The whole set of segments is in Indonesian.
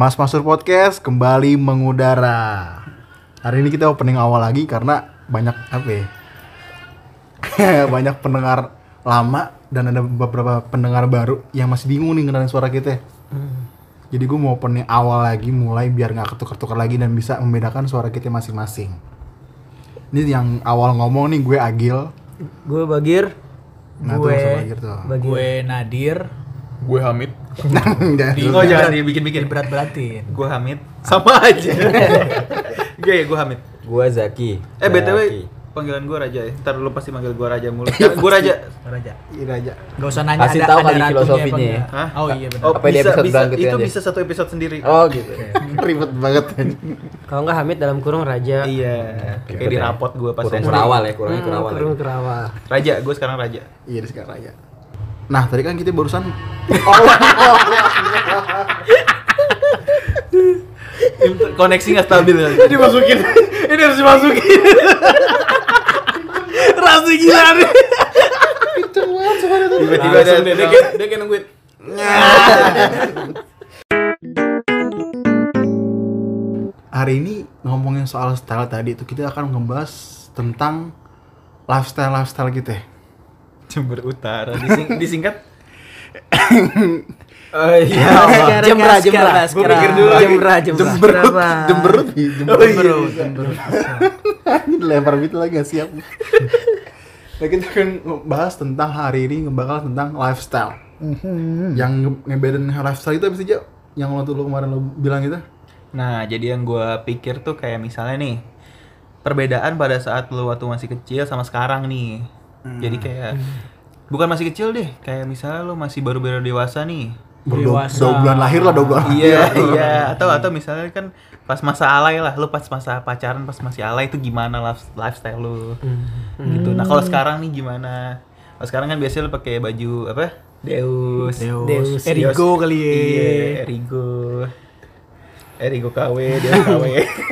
Mas Masur Podcast kembali mengudara. Hari ini kita opening awal lagi karena banyak apa ya? banyak pendengar lama dan ada beberapa pendengar baru yang masih bingung nih ngenalin suara kita. Jadi gue mau opening awal lagi mulai biar nggak ketukar-tukar lagi dan bisa membedakan suara kita masing-masing. Ini yang awal ngomong nih gue Agil. Gue Bagir. Nah, Gue- tuh. Bagir. Gue Nadir Gue Hamid. Jangan Di, oh jangan dibikin-bikin. berat-beratin. Gue Hamid. Sama aja. Gue ya gue Hamid. Gue Zaki. Eh btw Zaki. panggilan gue Raja ya. Ntar lu pasti manggil gue Raja mulu. gue Raja. Raja. Ini aja. Gak usah nanya ada, tahu kali filosofinya ya. Hah? Oh iya benar. Oh, Apa di bisa, episode bisa, itu aja? bisa satu episode sendiri. Oh gitu. Ribet banget. Kalau nggak Hamid dalam kurung Raja. Iya. Kayak di rapot gue pas Kurung kerawal ya, kurangnya kerawal. Kurung kerawal. Raja, gue sekarang Raja. Iya, sekarang aja. Nah, tadi kan kita barusan Koneksi nggak stabil kali. Ini masukin. Ini harus dimasukin. Rasa gila nih. Tiba-tiba ada dia kayak dia kayak nungguin. hari ini ngomongin soal style tadi itu kita akan ngebahas tentang lifestyle lifestyle kita. Jember Utara dising- disingkat Oh iya. Jemra. sekarang. Gua pikir dulu. Jemra, Jemra. Jemberut, Kenapa? jemberut, nih, jemberut. Jemberut, jemberut. Ini dilempar gitu lagi gak siap. Nah, kita akan ngebahas tentang hari ini ngebahas tentang lifestyle. Yang nge- ngebedain lifestyle itu apa sih, Jo? Yang lo tuh lo kemarin lo bilang gitu? Nah, jadi yang gue pikir tuh kayak misalnya nih perbedaan pada saat lu waktu masih kecil sama sekarang nih. Jadi kayak bukan masih kecil deh, kayak misalnya lu masih baru-baru dewasa nih. Baru dua, Dewasa. dua bulan lahir lah, dua bulan. iya, iya. Atau atau misalnya kan pas masa alay lah, lu pas masa pacaran pas masih alay itu gimana life- lifestyle lu. Gitu. Nah, kalau sekarang nih gimana? Kalau sekarang kan biasanya lu pakai baju apa? Deus. Deus. Deus. Erigo kali ya. Iya, Erigo. Erigo KW, dia KW.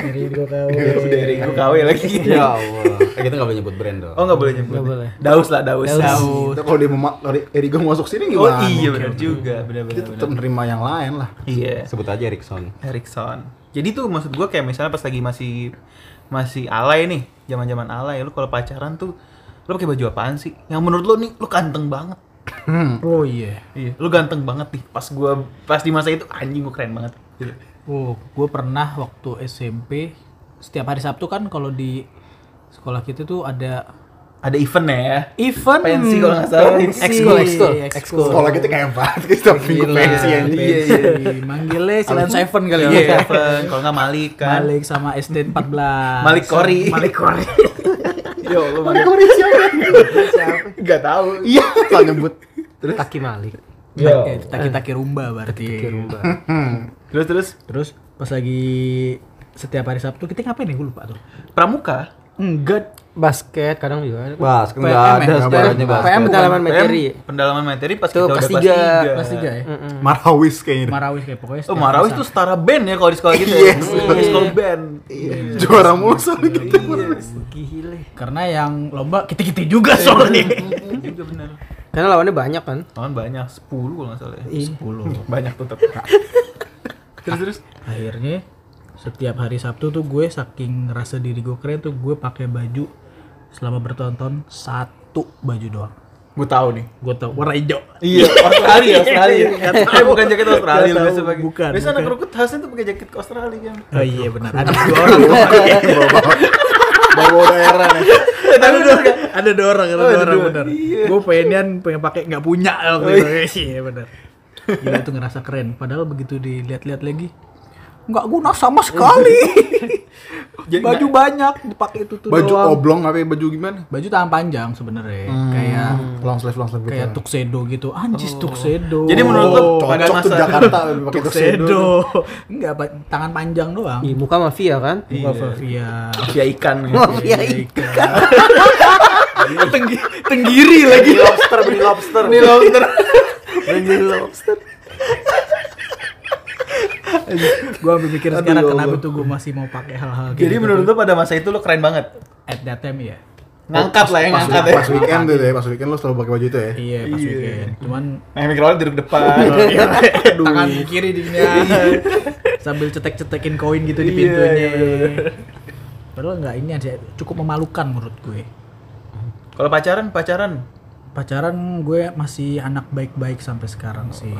Erigo KW. Udah Erigo KW lagi. Ya Allah. Eh, kita nggak boleh nyebut brand dong. Oh nggak boleh nyebut. Nggak boleh. Daus lah Daus. Daus. Kalau dia mau Erigo masuk sini Oh gimana? iya benar juga, benar Kita tetap nerima yang lain lah. Iya. Sebut aja Erickson. Erikson. Jadi tuh maksud gua kayak misalnya pas lagi masih masih alay nih, zaman-zaman alay, lu kalau pacaran tuh lu pakai baju apaan sih? Yang menurut lu nih lu ganteng banget. Hmm. Oh iya. Iya, lu ganteng banget nih. Pas gua pas di masa itu anjing gua keren banget. Gitu. Oh, gue pernah waktu SMP setiap hari Sabtu kan kalau di sekolah kita tuh ada Ada event ya. event Pensi kalau nggak salah. Pensi. Ekskul, ekskul. ekskul. Sekolah kita kayak apa? Kita minggu pensi Iya, anjing. iya, iya. Manggilnya Silan Seven kali ya. Iya, event. Kalau nggak Malik kan. Malik sama SD 14. Malik Kori. Malik Kori. Yo, lu Malik Kori siapa? Enggak tahu. Iya, salah nyebut. Terus Taki Malik. Yo. Taki-taki rumba berarti. Rumba. Terus terus Terus pas lagi setiap hari Sabtu kita ngapain nih gue lupa tuh. pramuka. Enggak. Basket kadang juga ada. Bas, PM, nggak ada ya? sebenarnya PM, bas. PM Pendalaman PM, materi. Pendalaman materi pas Tuh, kita kelas udah kelas tiga. tiga. Kelas 3 ya. Marawis kayaknya. Marawis kayak pokoknya. Oh, Marawis tuh setara band ya kalau di sekolah gitu Yes. ya. Sebagai sekolah band. Juara mulu soalnya gitu. Gile. Karena yang lomba kita-kita juga soalnya. juga benar. Karena lawannya banyak kan. Lawan banyak, 10 kalau nggak salah ya. Iya. 10. Banyak tetap. terus terus Akhirnya setiap hari Sabtu tuh gue saking ngerasa diri gue keren tuh gue pakai baju selama bertonton satu baju doang. gue tahu nih. Gue tau warna hijau. Iya, Australia, Australia. Eh, bukan jaket Australia biasa pakai. bukan, Biasa anak kerukut khasnya tuh pakai jaket Australia kan. Oh iya benar. Ada dua orang. Bawa daerah nih. ada dua ada dua orang, ada Oh, dua ada orang dua. benar. Iya. Gue pengen pengen pakai nggak punya waktu itu. Iya benar. Gila itu ngerasa keren. Padahal begitu dilihat-lihat lagi nggak guna sama sekali. Jadi baju banyak dipakai itu tuh Baju doang. oblong apa ya? baju gimana? Baju tangan panjang sebenarnya. Kayak long sleeve long sleeve gitu. kayak tuxedo gitu. Anjis tuxedo. Jadi menurut lo cocok tuh masa- Jakarta pakai tuxedo. tuxedo. Enggak, tangan panjang doang. Di muka mafia kan. Bukan Via. Mafia ikan. ya. Mafia ikan. Tenggi- tenggiri lagi. lobster, beli lobster. Ini lobster. Baju lobster. Gua sampai mikir Aduh, sekarang kenapa tuh gue masih mau pakai hal-hal kayak Jadi gitu menurut lo pada masa itu lo keren banget. at that time ya. Ngangkat lah ya, Pas, ngangkat ya. pas weekend tuh ya, pas weekend lo selalu pakai baju itu ya. Iya pas weekend. Cuman Nah, mikrofonnya duduk depan. tangan kiri di sini. sambil cetek-cetekin koin gitu di Iya, pintunya. iya. Padahal nggak ini aja cukup memalukan menurut gue. Kalau pacaran, pacaran. Pacaran gue masih anak baik-baik sampai sekarang sih.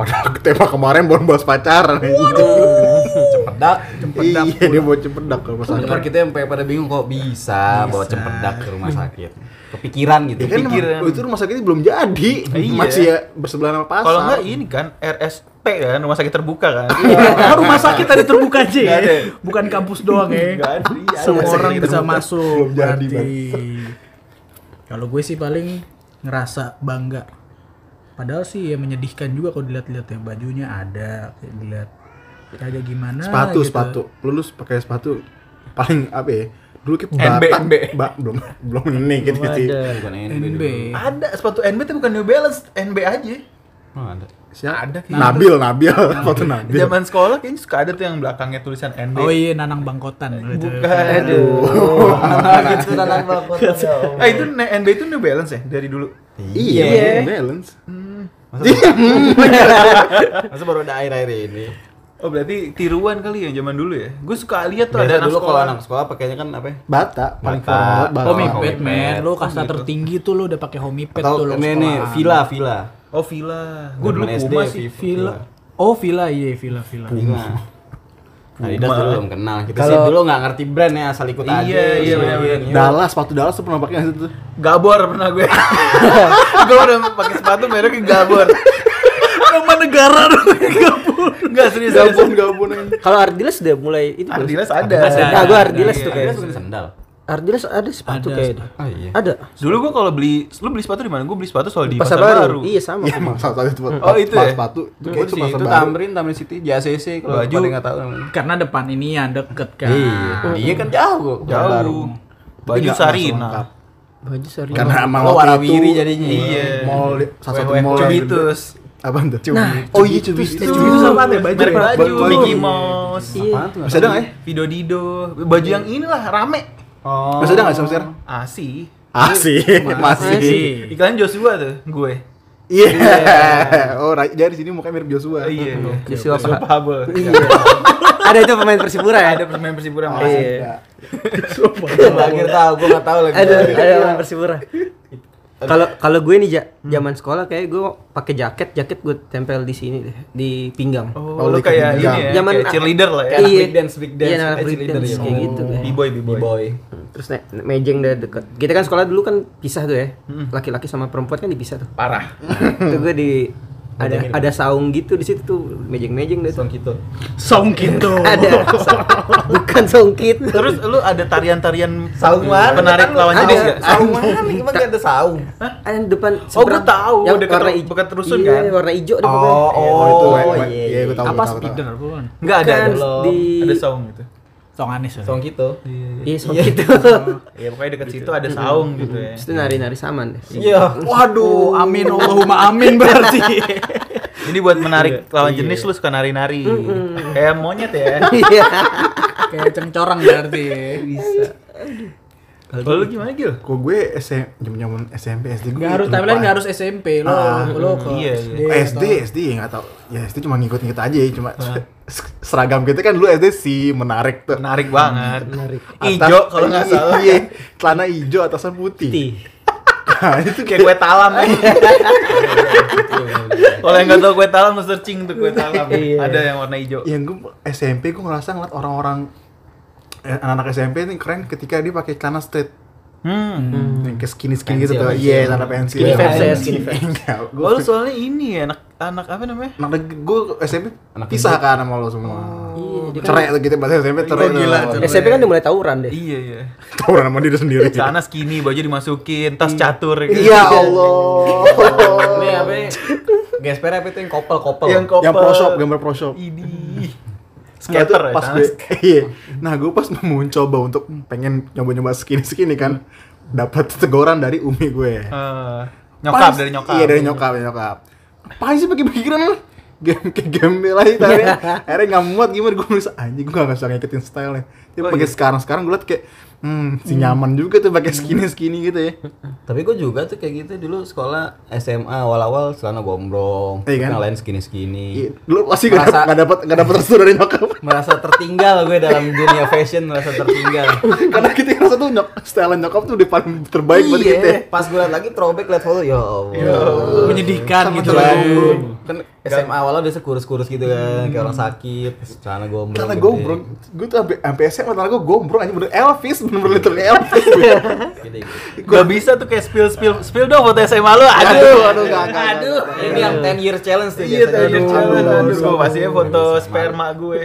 Padahal tema kemarin baru bahas pacaran. Cempedak. Iya, dia mau cempedak kalau pas Pendengar kita yang pada pada bingung kok bisa, bawa cempedak ke rumah sakit. Kepikiran gitu. Ya kan Pikiran. emang, itu rumah sakitnya belum jadi. Iya. Masih ya bersebelahan sama pasar. Kalau enggak ini kan RSP kan, rumah sakit terbuka kan. Karena rumah sakit tadi terbuka aja ya. Bukan kampus doang ya. Ada, iya, Semua orang Sakit bisa masuk. Belum jadi, berarti. Kalau gue sih paling ngerasa bangga. Padahal sih ya menyedihkan juga kalau dilihat-lihat ya bajunya ada kayak dilihat kayak gimana sepatu, gitu. sepatu. Lulus pakai sepatu paling apa ya? Dulu kayak NB, Bata- NB. Ba- belum belum ini gitu sih. Bukan NB. Ada sepatu NB tapi bukan New Balance, NB aja. Oh, ada. Siapa? Ada kayaknya. Nabil, Nabil, sepatu Di Nabil. zaman sekolah kayaknya suka ada tuh yang belakangnya tulisan NB. Oh iya Nanang Bangkotan. Bukan. Aduh. gitu tanah balkon. Ah itu ne- NB itu New Balance ya dari dulu. Iya, balance. Masa baru ada air-air ini. Oh berarti tiruan kali ya zaman dulu ya. Gue suka lihat tuh Biasa ada anak dulu kalau sekolah. anak sekolah pakainya kan apa ya? Bata, paling formal Bata. Homie Oh, pad pad. lu kasta tertinggi tuh lu udah pakai homie pad tuh lu ini nih, villa, villa. Oh villa. Gue dulu Zaman Puma sih. Villa. Oh villa iya villa villa. Villa. Adidas Puma. dulu belum kenal. Kita Kalau- sih dulu nggak ngerti brand ya, asal ikut Iya, aja. iya, Iya, iya. Dallas, sepatu Dallas tuh pernah pakai tuh? Gabor pernah gue. gue udah pakai sepatu mereknya Gabor. Nama negara dong. Enggak serius. Gabon, Gabon. Kalau Ardiles udah mulai itu? Adidas ada. Nah, gua Ardiles tuh Adidas kayak. sandal. Ardiles ada sepatu Ada kayak sepatu. Oh iya. Ada. Dulu gue kalau beli, lu beli sepatu di mana? Gue beli sepatu soal di Pasar, baru. Iya sama. Iya, emang salah satu itu. Oh, itu ya? Sepatu. Itu Itu, kayak itu itu, pasar itu baru. Tamrin, Tamrin City, JACC kalau Baju. pada nggak tahu namanya. Karena depan ini yang deket kan. Iya, dia kan jauh kok. Jauh. Baju Nggak Sarina. Baju sari. Karena emang Oh, waktu warawiri itu jadinya. Iya. Mall salah satu mall. Cubitus. Apaan tuh? Nah, oh iya Cubitus. Cubitus apaan ya? Baju ya? baju, Baju. Mickey Mouse. Iya. Apaan tuh? Masih ada nggak ya? Video Dido. Baju yang inilah rame. Oh. Masih ada nggak? Asih. Ah sih, masih. Masih. Iklan Joshua tuh, gue. Iya. Oh, Ra- jadi sini mukanya mirip Joshua. Iya, iya. Joshua Joshua Paha- Pahabol. Iya. ada itu pemain Persipura ya? Ada pemain Persipura Oh. Iya. Terakhir tahu, gua nggak tahu lagi. Ada ada pemain Persipura. Kalau kalau gue nih ja, zaman sekolah kayak gue pakai jaket, jaket gue tempel di sini deh, di pinggang. Oh, Oh, lu kayak ini kayak ya, Zaman- kayak cheerleader lah ya. Kayak anak big dance, big dance, Iya, kayak break cheerleader dance ya. kayak gitu. kayak. B-boy, B-boy. B-boy. Terus ne- mejeng deh deket. Kita kan sekolah dulu kan pisah tuh ya. Laki-laki sama perempuan kan dipisah tuh. Parah. Itu gue di ada ada saung gitu di situ tuh mejeng-mejeng deh. Song gitu. Song gitu. Ada. Bukan songkit. Terus lu ada tarian-tarian Saung mana? penarik Kan lawan jenis enggak? Saung mana? Gimana ada saung? Ada depan Oh, gua tahu, yang dekat warna ru- ijo- dekat rusun iya, kan? warna hijau deh Oh. Oh, itu Oh, gue- iya, iya, iya, bukan? Enggak ada, Kan ada. di Ada saung gitu. Song Anis ya. Song gitu. Iya, songkit itu. Iya, pokoknya dekat situ ada saung gitu ya. Terus itu nari-nari saman deh. Iya. Waduh, amin Allahumma amin berarti. Jadi buat menarik lawan jenis lu suka nari-nari. Kayak monyet ya. Iya. Kayak cengcorang berarti. Bisa. Kalau lu gimana, Gil? Kok gue SM, zaman SMP SD gue. Gak harus timeline gak harus SMP lo Ah, lo ke iya, SD. Oh, SD, SD nggak tahu. Ya SD cuma ngikut-ngikut aja, cuma seragam kita kan dulu SD sih menarik tuh. Menarik banget. Menarik. Ijo kalau nggak salah. Iya, celana hijau atasan putih. Nah, itu Kayak kue talam ya. Kalau yang nggak tahu kue talam lu searching tuh kue talam. Iya. Ada yang warna hijau. yang gue SMP gue ngerasa ngeliat orang-orang anak-anak SMP ini keren ketika dia pakai celana straight Hmm. yang kayak skinny skinny gitu tuh iya celana pensil Skinny fans ya, skinny Enggak, gue Oh, lu soalnya ini ya anak anak apa namanya? anak gue SMP Anak pisah kan sama lo semua Iya, dia kan cerai tuh gitu bahasa SMP cerai Oh, gila, cerai. SMP kan udah mulai tawuran deh. Iya, iya. tawuran sama diri sendiri Celana skinny, baju dimasukin, tas catur gitu. iya Allah Ini apa? Gesper apa itu yang kopel-kopel? Yang kopel. yang pro shop gambar pro shop Ini. Nah, Skater itu ya, pas gue, iya. Nah, gue pas mau mencoba untuk pengen nyoba-nyoba skinny-skinny kan, dapat teguran dari umi gue. Eh, nyokap Pas- dari nyokap. Iya, dari nyokap, dari nyokap. Apaan sih pakai pikiran lu? Game kayak gembel aja akhirnya, akhirnya nggak muat gimana gue nulis anjing gue gak bisa ngikutin style nya tapi Oh, pakai iya. sekarang sekarang gue liat kayak Hmm, si nyaman juga tuh pakai skinny skinny gitu ya. Tapi gue juga tuh kayak gitu dulu sekolah SMA awal-awal celana gombrong, Iya kan? yang lain skinny-skinny. Iya, Lu pasti Merasa- dapet, gak dapet, gak dapet restu dari nyokap. Merasa tertinggal gue dalam dunia fashion, merasa tertinggal. Karena kita ngerasa tuh nyok, style nyokap tuh udah paling terbaik buat kita. Iya, pas gue liat lagi throwback liat foto, ya Allah. Menyedihkan Sama gitu celana gombrong. Kan SMA awalnya biasa kurus-kurus gitu kan, kayak orang sakit, celana gombrong. Karena gede. gombrong, gue tuh sampai sampai SMA karena gue gombrong aja bener Elvis, bener-bener literally Elvis. Gak bisa tuh kayak spill spill spill dong foto SMA lu. Aduh, Aduh, aduh, gak, gak, aduh. Ini yang 10 year challenge tuh Iya, biasanya. tadi Aduh, challenge. aduh, Aduh, gue pastinya foto sperma gue.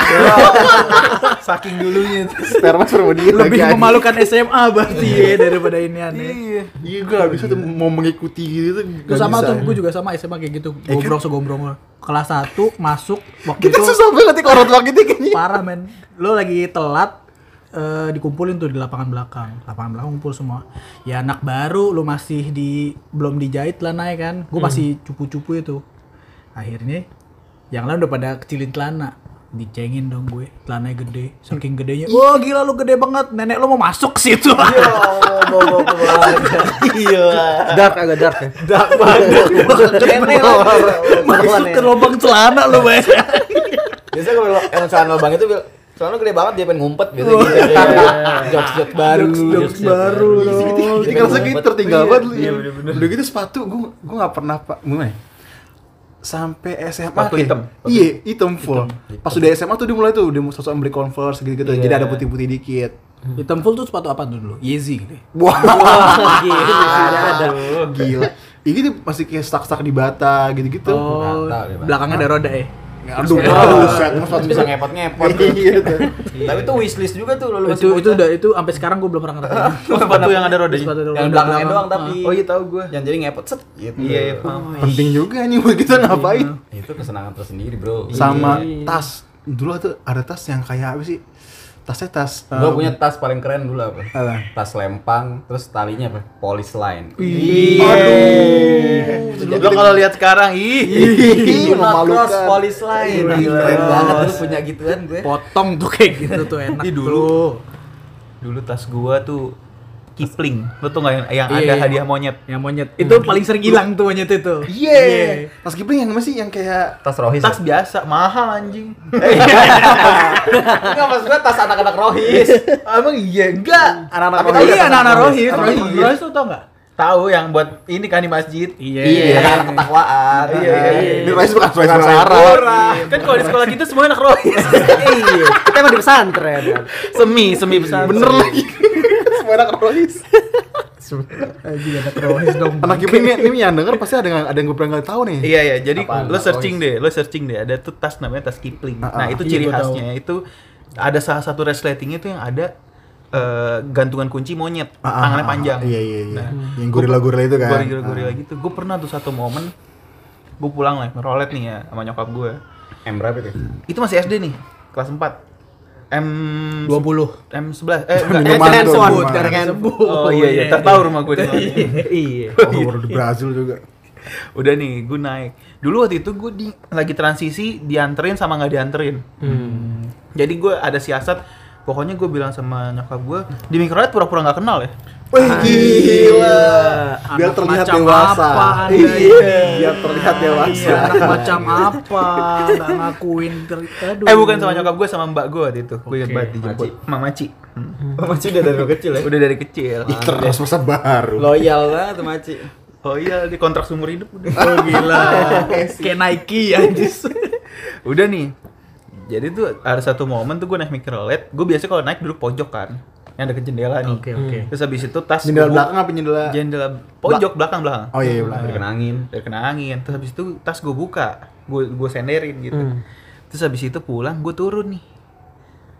Saking dulunya tuh. Sperma sperma dia Lebih memalukan SMA berarti ya daripada ini aneh. Iya. Iya, gue gak bisa tuh mau mengikuti gitu tuh. Gue gak sama tuh, gue juga sama SMA kayak gitu. Gombrong segombrong lo. Kelas 1 masuk waktu Kita itu susah banget nih kalau orang tua kita kayaknya. parah men. Lo lagi telat eh, dikumpulin tuh di lapangan belakang. Lapangan belakang kumpul semua. Ya anak baru lo masih di belum dijahit lah naik kan. Gue masih cupu-cupu itu. Akhirnya yang lain udah pada kecilin celana. Dicengin dong gue, celananya gede, saking gedenya. Wah gila lu gede banget, nenek lu mau masuk ke situ. Iya. Dark agak dark ya. Dark banget. Nenek masuk ke lubang celana lu bayar. Biasanya kalau yang celana lubang itu lu gede banget dia pengen ngumpet biasanya gitu. Jokes jokes baru. Jokes baru Gitu, dong. gitu, Jadi ngerasa ngumpet. gitu tertinggal banget lu. Iya, bener-bener. Udah gitu sepatu gue gue gak pernah pak gimana ya? Sampai SMA Sepatu kayak- hitam? Iya, hitam full. Pas udah SMA tuh dia mulai tuh dia mau sosok beli Converse gitu-gitu. Jadi Iya. ada putih-putih dikit. Hitam full tuh sepatu apa tuh dulu? Yeezy gitu. ya? Wah, Gila, sudah ada. gila. Ini gitu masih kayak stuck-stuck di bata gitu-gitu. Oh, belakangnya ada roda ya. Aduh, buset, mas Bisa ngepot-ngepot. Iya tuh. Tapi itu wishlist juga tuh lo Itu itu udah itu sampai sekarang gue belum pernah ngerasain. Sepatu yang ada rodanya. Yang roda belakangnya belakang. doang tapi. Oh iya tahu gue. Yang jadi ngepot set gitu. Iya, iya, paham. Penting juga nih buat kita ngapain. Itu kesenangan tersendiri, Bro. Sama tas. Dulu tuh ada tas yang kayak apa sih? Tasnya tas. Gue eh, punya tas paling keren dulu apa? Apa? Tas lempang, terus talinya apa? Police line. Aduh. Lo kalau lihat sekarang, ih. Ih, memalukan. Police line. Keren banget dulu punya gituan gue. Potong tuh kayak gitu tuh enak Ih, dulu. Dulu tas gua tuh Kipling. Lo tuh nggak yang, yang Iya, ada iya. hadiah monyet? Yang monyet. Itu paling sering hilang tuh monyet itu. Iya. Tas Kipling yang masih yang kayak Tas Rohis. Tas biasa, mahal anjing. Enggak maksud gue tas anak-anak Rohis. Emang iya enggak? anak-anak Tapi Oh tahu iya ya, anak-anak Rohis. Rohis. Rohis Rohis. Rohis tuh tau nggak? Tahu yang buat ini kan di masjid. Iya. Iya, anak ketakwaan. Iya, iya, iya. Ini Royce bukan Sarah. Murah. Kan kalau di sekolah kita semua anak Rohis. Iya, kita emang di pesantren. kan. semi, semi besar. Bener lagi. Semua anak Royce. Anjing anak Rohis dong. Anak Kipling ini, ini yang denger pasti ada yang ada yang gue pernah tahu nih. Iya ya, jadi Apaan? lo searching deh, lo searching deh. Ada tuh tas namanya tas Kipling. Ah, Nah ah. itu Iya, ciri gua tahu. khasnya itu ada salah satu resletingnya tuh yang ada eh, gantungan kunci monyet, Ah, ah, tangannya ah, panjang. Iya iya iya. Nah, yang gorila-gorila itu kan. gorila-gorila gitu. Gue pernah tuh satu momen, gue pulang lah ngerolet nih ya sama nyokap gue. M berapa itu? Itu masih SD nih, kelas 4 M 20. M11 eh enggak, Minuman eh, tuh, minuman. Oh iya iya, tertahu rumah gue di mana. Iya. Oh, di Brazil juga. Udah nih, gue naik. Dulu waktu itu gue di, lagi transisi dianterin sama nggak dianterin. Hmm. Jadi gue ada siasat, pokoknya gue bilang sama nyokap gue di mikrolet pura-pura nggak kenal ya. Wih gila. Biar terlihat macam dewasa. apa Iya, ini? biar terlihat dewasa. Iya, anak macam apa? Nggak ngakuin Aduh. Eh bukan sama nyokap gue, sama mbak gue waktu itu. Gue ingat banget dijemput. Mama Maci. Hmm. Masih udah dari kecil ya. Udah dari kecil. Ih, terus masa baru. Loyal banget tuh Maci. Oh iya, di kontrak seumur hidup udah. Oh gila. Kayak Nike anjis. udah nih. Jadi tuh ada satu momen tuh gue naik mikrolet. Gue biasa kalau naik duduk pojok kan. Yang deket jendela nih. Oke, oke. Terus habis itu tas Jendela gua belakang apa jendela? Jendela pojok belakang belakang. Oh iya, iya, belakang. Dari kena angin. dari kena angin terus habis itu tas gue buka gue gue senderin gitu Hmm. terus habis itu pulang gue turun nih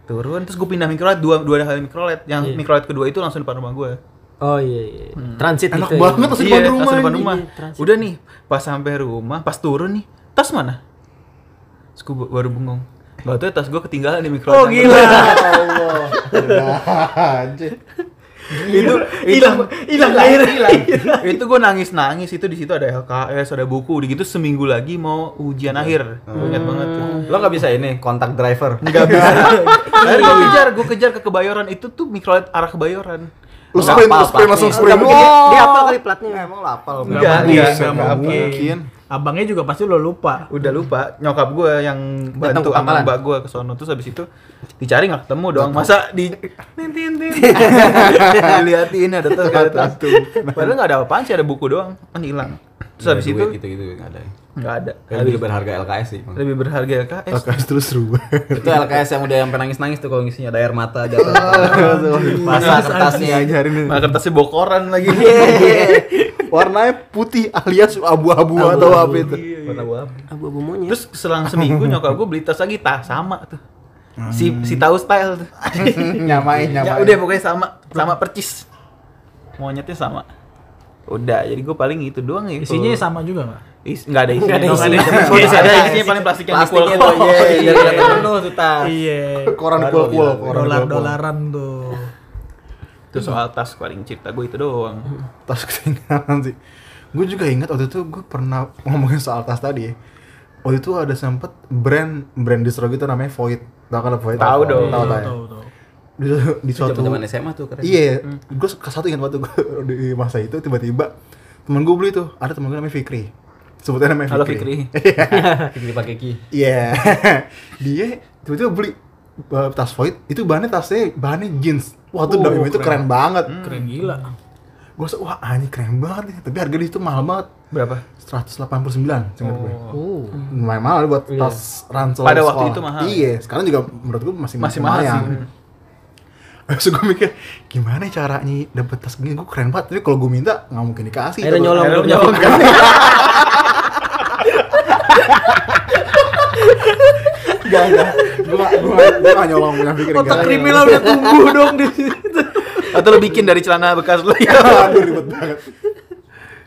turun terus gue pindah mikrolet dua dua kali mikrolet yang Iya. mikrolet kedua itu langsung depan rumah gue Oh iya, iya. Transit Enak gitu ya. banget langsung depan rumah. langsung depan rumah Iya, transit. udah nih pas sampai rumah pas turun nih tas mana terus gue baru bengong Gak tau tas gue ketinggalan di mikrolet Oh gila. Allah. Anjir. itu Hilang, hilang air. itu gue nangis nangis itu di situ ada LKS ada buku di gitu seminggu lagi mau ujian akhir Gua ingat banget tuh Lo nggak bisa ini kontak driver. nggak bisa akhirnya gue kejar gue kejar ke kebayoran itu tuh mikrolet arah kebayoran Lu sprint, lu sprint langsung Nggak sprint. Dia, Oh. dia apa kali platnya? Emang lo apal. Nggak Enggak. mungkin. Abangnya juga pasti lo lupa. udah lupa. Nyokap gue yang bantu sama mbak gue ke sono. Terus habis itu dicari nggak ketemu dong masa di tin tin tin. Diliatin ada tuh ada tuh. Padahal nggak ada apaan sih ada buku doang. Kan hilang terus habis itu gitu gitu nggak ada. nggak ada Lebih berharga LKS sih. Bang. lebih berharga LKS LKS terus seru. Itu LKS yang udah sampai nangis-nangis tuh kalau ngisinya ada air mata jatuh. Masa kertasnya Ngajarin Nah, kertasnya bokoran lagi. warnanya putih alias abu-abu atau apa itu. warna abu Abu-abu monyet. Terus selang seminggu nyokap gue beli tas lagi tas sama tuh. Si si tahu style tuh. nyamain, nyamain. Ya udah pokoknya sama sama percis. Monyetnya sama. Udah, jadi gue paling itu doang ya. Isinya sama juga nggak? Is, nggak ada isinya. Nggak ada dong, isinya. Isinya Isinya ada ada. isinya paling plastik yang Plastiknya dipukul. tuh, iya, biar kelihatan penuh tuh tas. Iya. koran koran Dolar dolaran tuh. Itu soal tas paling cerita gue itu doang. tas ketinggalan sih gue juga ingat waktu itu gue pernah ngomongin soal tas tadi ya waktu itu ada sempet brand brand distro gitu namanya Void tau kan Void Tahu dong. tahu tahu ya Tahu tahu. Di, di suatu Zaman SMA tuh keren. iya gue ke satu ingat waktu gue di masa itu tiba-tiba temen gue beli tuh ada temen gue namanya Fikri sebutnya namanya Halo Fikri Fikri. Fikri pakai ki. iya dia tiba-tiba beli uh, tas Void itu bahannya tasnya bahannya jeans wah tuh Oh, itu keren keren. banget Keren gila. gue wah anjing keren banget nih tapi harga di situ mahal banget Berapa? 189 seingat gue Oh. lumayan mahal buat Iya. tas ransel Pada waktu sekolah. itu mahal. iya sekarang juga menurut gue masih Masih mahal sih. Terus gue mikir gimana caranya dapet tas gini gue keren banget tapi kalau gue minta nggak mungkin dikasih Akhirnya nyolong Akhirnya nyolong. Fikri. Enggak, enggak. Gue gak, gue gak, gue gak nyolong punya pikir Otak kriminal udah tumbuh dong di situ. Atau lo bikin dari celana bekas lo ya? Aduh ribet banget.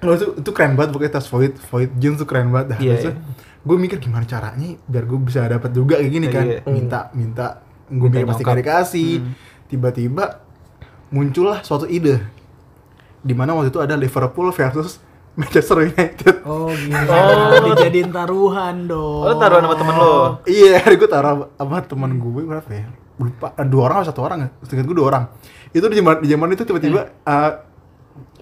Kalau itu, itu keren banget pokoknya tas void void jeans tuh keren banget. Dah, Iya, Terus iya. gue mikir gimana caranya biar gue bisa dapat juga kayak gini kan. Iya. Minta minta gue mikir pasti gak dikasih. Tiba-tiba muncullah suatu ide. Di mana waktu itu ada Liverpool versus Manchester United. Oh gila. Dijadiin taruhan dong. Oh, lo taruhan sama temen lo. Iya, gue taruh apa teman gue berapa ya? Lupa, eh, dua orang atau satu orang ya? Seingat gue dua orang. Itu di zaman, di zaman itu tiba-tiba eh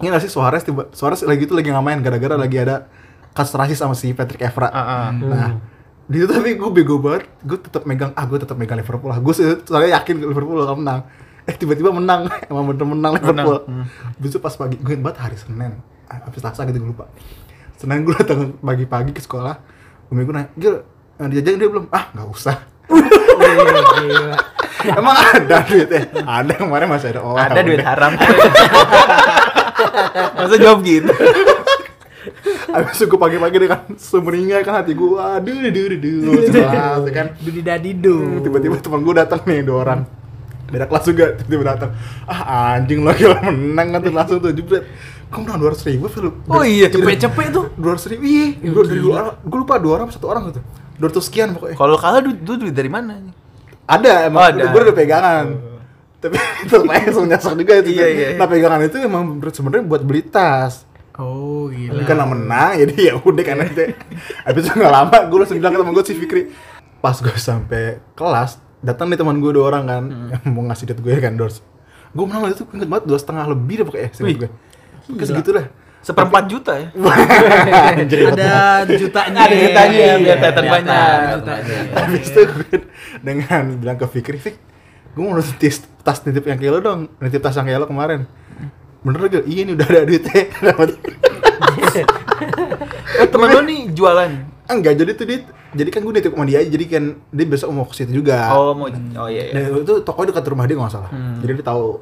ini gak sih Suarez tiba Suarez lagi itu lagi ngamain gara-gara lagi ada kasus rasis sama si Patrick Evra. Ah, ah. Nah, di situ tapi gue bego banget, gue tetap megang ah gue tetap megang Liverpool lah. Gue soalnya yakin Liverpool bakal menang. Eh tiba-tiba menang, emang bener menang Liverpool. Hmm. Habis itu pas pagi, gue ingat banget hari Senin, ah, habis Selasa gitu gue lupa. Senin gue datang pagi-pagi ke sekolah, umi gue nanya, Gil, eh, dia belum? Ah, nggak usah. Emang ada duitnya? Ada kemarin masih ada. Oh, Ada duit haram. Masa jawab gitu? Habis itu gue pagi-pagi dengan sumringah kan hati gue, aduh, aduh, aduh, aduh, kan. Dudi dadi do. tiba-tiba teman gue datang nih dua orang beda kelas juga tiba-tiba datang ah anjing lagi menang kan tuh langsung tuh jebret kok menang dua ratus ribu Phil Oh iya. Cepet-cepet tuh. dua ratus ribu iya dua dari dua orang gue lupa dua orang satu orang gitu dua ratus sekian pokoknya Kalau kalah duit duit dari mana? ada emang Oh, ada. gue udah pegangan tapi itu langsung nyasar juga itu Iya, iya. nah pegangan itu emang sebenarnya buat beli tas Oh gila. karena menang jadi ya udah kan aja habis itu nggak lama gue langsung bilang ke teman gue si Fikri pas gue sampai kelas datang nih teman gue dua orang kan yang mau ngasih duit gue kan dors. Gue menang itu inget banget dua setengah lebih deh pokoknya Wih, seinget gue Pokoknya segitu dah Seperempat juta ya? Anjir, Ada jutanya. Ada jutanya ya, biar kelihatan Kelihatan, banyak. Habis itu gue dengan bilang ke Fikri Fik gue mau nitip tas, tas nitip yang kayak lo dong nitip tas yang kayak lo kemarin bener gak? iya nih udah ada duitnya Oh, temen lo nih jualan. enggak jadi tuh dia jadi kan gue nitip sama dia aja jadi kan dia besok mau ke situ juga Oh, mau oh iya iya. Dan itu toko dekat rumah dia nggak salah. Hmm. Jadi dia tahu.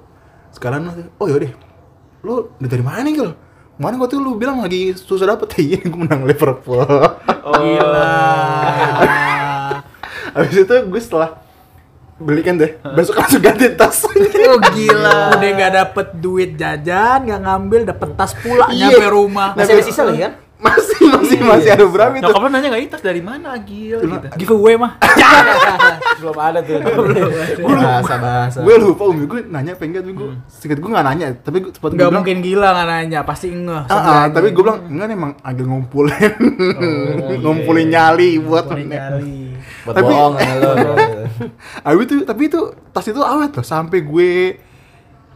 Sekarang oh yaudah, lu duit dari mana nih Gil? Kemarin waktu itu lu bilang lagi susah dapet Iya, gue menang Liverpool. Oh. Gila. Habis itu gue setelah beli kan deh, besok langsung ganti tas. Oh gila. Udah nggak dapet duit jajan, nggak ngambil, dapet tas pula Iya. nyampe rumah. Masih ada sisa lagi kan? masih masih masih ada berapa itu Nyokap lu nanya nggak ini tas dari mana Agil gitu. Giveaway mah. Belum ada tuh. Bahasa bahasa. gue lupa umi gue nanya pengen gue sedikit gue nggak nanya tapi gue sempat gue bilang mungkin gila nggak nanya, pasti ngeh. ah, ah, tapi gue bilang enggak emang agak ngumpulin ngumpulin nyali buat nyali. Buat Tapi- bohong sama lo. Abi tuh tapi itu tas itu awet loh sampai gue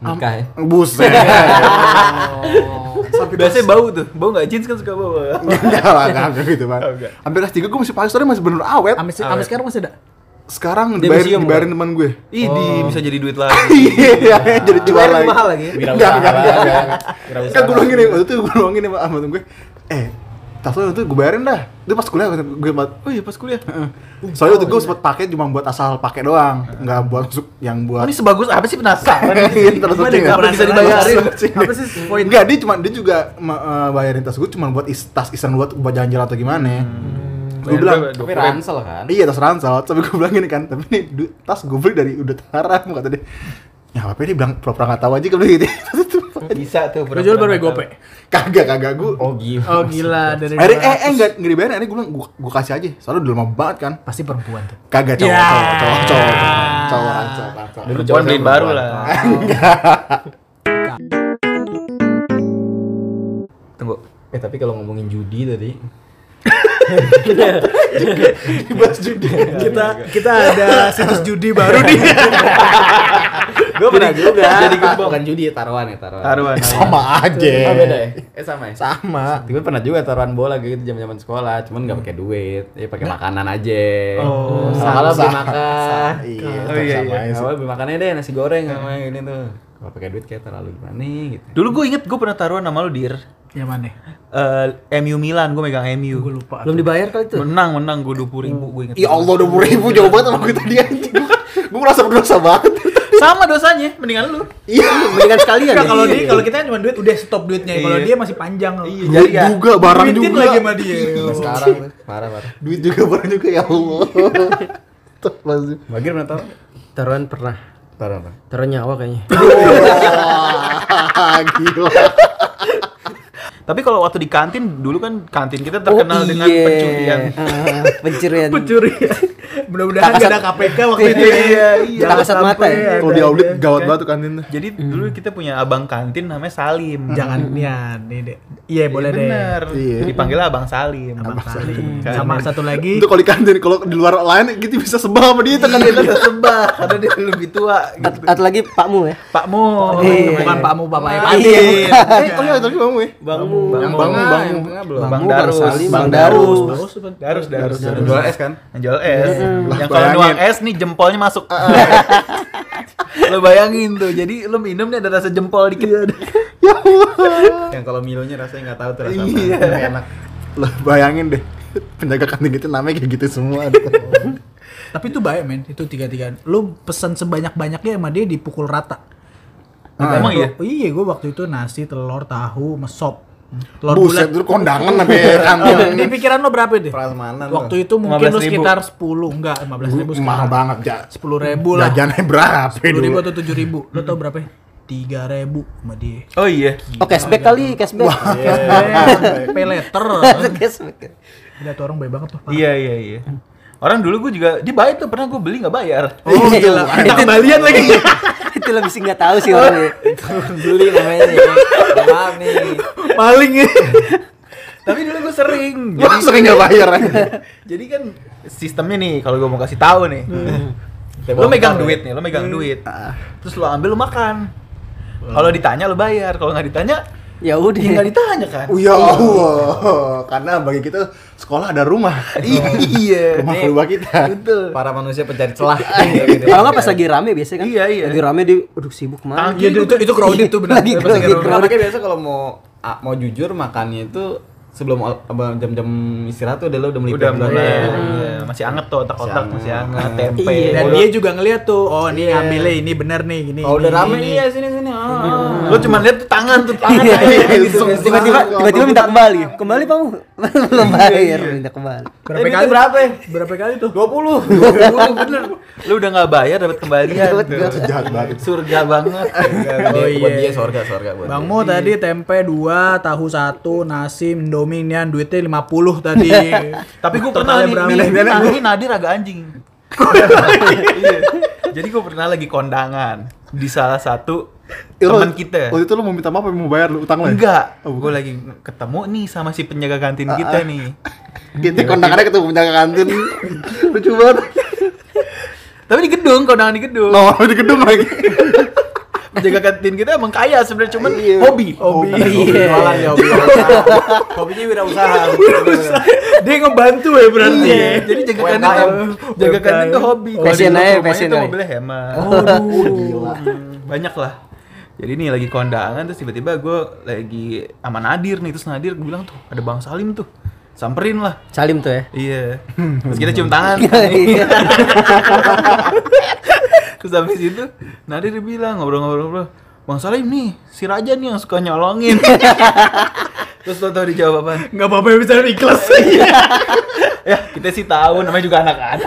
Nikah ya? buset Sampai biasanya bau tuh. Bau nggak jeans kan suka bau. enggak lah enggak gitu bang Oh, sampai kelas tiga gue masih pakai story masih bener awet Sampai sekarang masih ada. sekarang Di dibayarin museum, dibayarin teman gue Ih, di bisa jadi duit lagi. iya jadi jual Dibayar lagi mahal lagi. Enggak, enggak, enggak, kan gue bilang gini waktu itu gue bilang gini sama temen gue eh tas lo itu gue bayarin dah itu pas kuliah gue buat Oh iya pas kuliah. soalnya waktu gue sempet pakai cuma buat asal pakai doang nggak buat masuk yang buat Oh, ini sebagus apa sih penasaran? Iya, terus Gimana searching ya? nggak bisa dibayarin? Apa sih poin? Enggak, dia cuma dia juga eh, bayarin tas gue cuma buat is, tas iseng buat buat jalan-jalan atau gimana. Gue Bayar bilang, berapa? Tapi ransel kan? iya tas ransel, tapi gue bilang gini kan, tapi ini tas gue beli dari udah haram kata dia. Ya apa dia bilang pura-pura nggak tahu aja kalau gitu. Bisa tuh. Lo jual baru gope. kagak kagak gue. Oh gila. Oh gila dari Akhirnya eh 200. eh enggak enggak dibayarin, akhirnya gue bilang gue gue kasih aja. Soalnya udah lama banget kan. pasti perempuan tuh. Kagak cowok, Ya. cowok, cowok, cowok, cowok, cowok, cowok, cowok. Dulu Perempuan beliin baru lah. Tunggu. Eh tapi kalau ngomongin judi tadi, Dibahas judi. Kita kita ada situs judi baru nih. Gue pernah juga. jadi gembong. Bukan judi, taruhan ya taruhan. Taruhan. Sama aja. Oh beda ya? Eh sama ya? Sama. Gue pernah juga taruhan bola gitu zaman-zaman sekolah, cuman nggak pakai duit, ya pakai makanan aja. Oh, Awalnya beli sama. makan. Iya, Oh, iya, sama iya. aja sih. Awalnya beli makannya deh nasi goreng sama ini tuh. Kalau pakai duit kayak terlalu gimana nih gitu. Dulu gue inget gue pernah taruhan sama lu dir. Yang mana? Eh, MU Milan, gue megang MU. Gue lupa. Belum dibayar kali itu. Menang, menang gue 20 ribu, gue inget. Ya Allah, udah ribu jauh banget sama gue tadi anjing. Gue merasa berdosa banget. Sama dosanya, mendingan lu. Iya. Mendingan sekalian. Enggak ya. kalau dia kalau kita cuma duit udah stop duitnya. Kalau Iya. dia masih panjang. Iya, jadi ya. juga, barang Duitin juga. lagi sama dia. Sekarang parah parah. Duit juga, barang juga ya Allah. Bagir pernah tahu? Taruhan pernah. Taruhan apa? Taruhan nyawa kayaknya. Wah, gila. Tapi kalau waktu di kantin, dulu kan kantin kita terkenal dengan iya. pencurian. Ah, pencurian. Pencuri. Mudah-mudahan nggak ada KPK waktu itu. ya. Iya, iya. Tak kasat mata ya. Kalau di audit gawat banget tuh kantin. Jadi dulu kita punya abang kantin namanya Salim. Jangan ya, nih deh. Iya boleh deh. Bener. Iya. Dipanggilnya abang Salim. Abang Salim. Kan. Sama satu lagi. Itu kalau di kantin, kalau di luar lain gitu bisa sebel sama dia itu kan. Iya, kita sebah karena dia lebih tua gitu. Atau lagi Pakmu ya. Pak Mo. Eh, bukan Pak Mu, bapaknya Pak Iya. Eh, oh iya, tapi kamu ya. Bangmu. Tengah belum. Bang Bang Darus. Bang Bang Darus. Darus. Darus, Darus. Yang jual es kan? Yang jual es. Yang kalau nuang es nih jempolnya masuk. lo bayangin tuh. Jadi lo minum nih ada rasa jempol dikit. Ya Allah. Yang kalau Milonya rasanya nggak tahu tuh rasa Iya. apa. Enak. Lah bayangin deh. Penjaga kantin itu namanya kayak gitu semua. Tapi itu baik men, itu tiga-tiga. Lu pesan sebanyak-banyaknya sama dia dipukul rata. Ah, emang iya? Iya, gue waktu itu nasi, telur, tahu, sama Telur Buset, dulu kondangan sampai kantin. Oh, di pikiran lo berapa deh? Prasmanan Waktu itu mungkin lu 15.000. sekitar 10, enggak 15 ribu Mahal banget, Ja. 10 ribu lah. Jajannya berapa 10 ribu atau 7 ribu. Lo tau berapa ya? 3 ribu sama dia. Oh iya. Oh cashback kali, cashback. Eh, Pay later. cashback. Gila tuh orang baik banget tuh. Iya iya iya. Orang dulu gue juga dia baik tuh pernah gue beli nggak bayar. Oh gila, minta kembalian lagi. itu lebih sih nggak tahu sih orangnya. beli namanya. Ya, maaf nih. Maling ya. Tapi dulu gue sering. Lu sering nggak bayar Jadi kan sistemnya nih kalau gue mau kasih tahu nih. Kayak Lo megang ya. duit nih, lo megang duit. Terus lo ambil lo makan. Kalau ditanya lo bayar, kalau nggak ditanya Ya udah. ya nggak ditanya kan. Oh ya Allah, karena bagi kita sekolah ada rumah, iya. rumah kedua kita. Betul. Para manusia pencari celah. Kalau nggak pas lagi rame biasanya kan. Iya, iya. Lagi rame di, aduh sibuk ke mana? Iya itu itu crowded tuh benar. Lagi Pas lagi crowded. Karena biasa kalau mau ah, mau jujur makannya itu sebelum jam-jam istirahat tuh udah lo udah melipir Udah. Iya, Masih anget tuh otak-otak Masih anget. anget, tempe. Iya, dan dia juga ngeliat tuh, oh ini Iya. ngambilnya ini bener nih, gini. Kalau udah ini, rame ini. iya sini sini. Ah, ah. Lo cuma lihat tangan tuh tangan Iya, kayak iya, gitu. tiba-tiba tiba-tiba minta kembali kembali kamu belum bayar minta kembali Berapa kali? tuh berapa ya? Berapa kali tuh? 20. bener. Lu udah nggak bayar dapat kembalian. Jahat banget. Surga banget. Oh, Buat iya. dia sorga sorga buat Bang. Mo tadi tempe 2, tahu 1, nasi, indomie, nian duitnya 50 tadi. Tapi gue Totalnya pernah nih Nadir agak anjing. Iya. Jadi gue pernah lagi kondangan di salah satu teman kita. Waktu itu lu mau minta maaf apa mau bayar lu utang lo ya? Enggak, Oh, gue lagi ketemu nih sama si penjaga kantin kita nih. Kita kondangannya ketemu penjaga kantin. Lucu banget. Tapi di gedung, kondangan di gedung. No, di gedung lagi. Penjaga kantin kita emang kaya sebenarnya cuman hobi. Hobi. Jualan ya hobi wirausaha. Hobinya wirausaha. Dia ngebantu ya berarti. Iya, jadi jaga kantin jaga kantin tuh hobi. Passion aja, passion aja. mobilnya hemat. Aduh, gila. banyak lah jadi nih lagi kondangan terus tiba-tiba gue lagi sama Nadir nih. Terus Nadir gue bilang tuh ada Bang Salim tuh. Samperin lah. Salim tuh ya? Iya. Terus kita cium tangan. Iya. terus habis itu Nadir bilang ngobrol-ngobrol Bang Salim nih si Raja nih yang suka nyolongin. Terus lo tau dijawab apa? Enggak apa-apa bisa ikhlas. ya kita sih tahu namanya juga anak-anak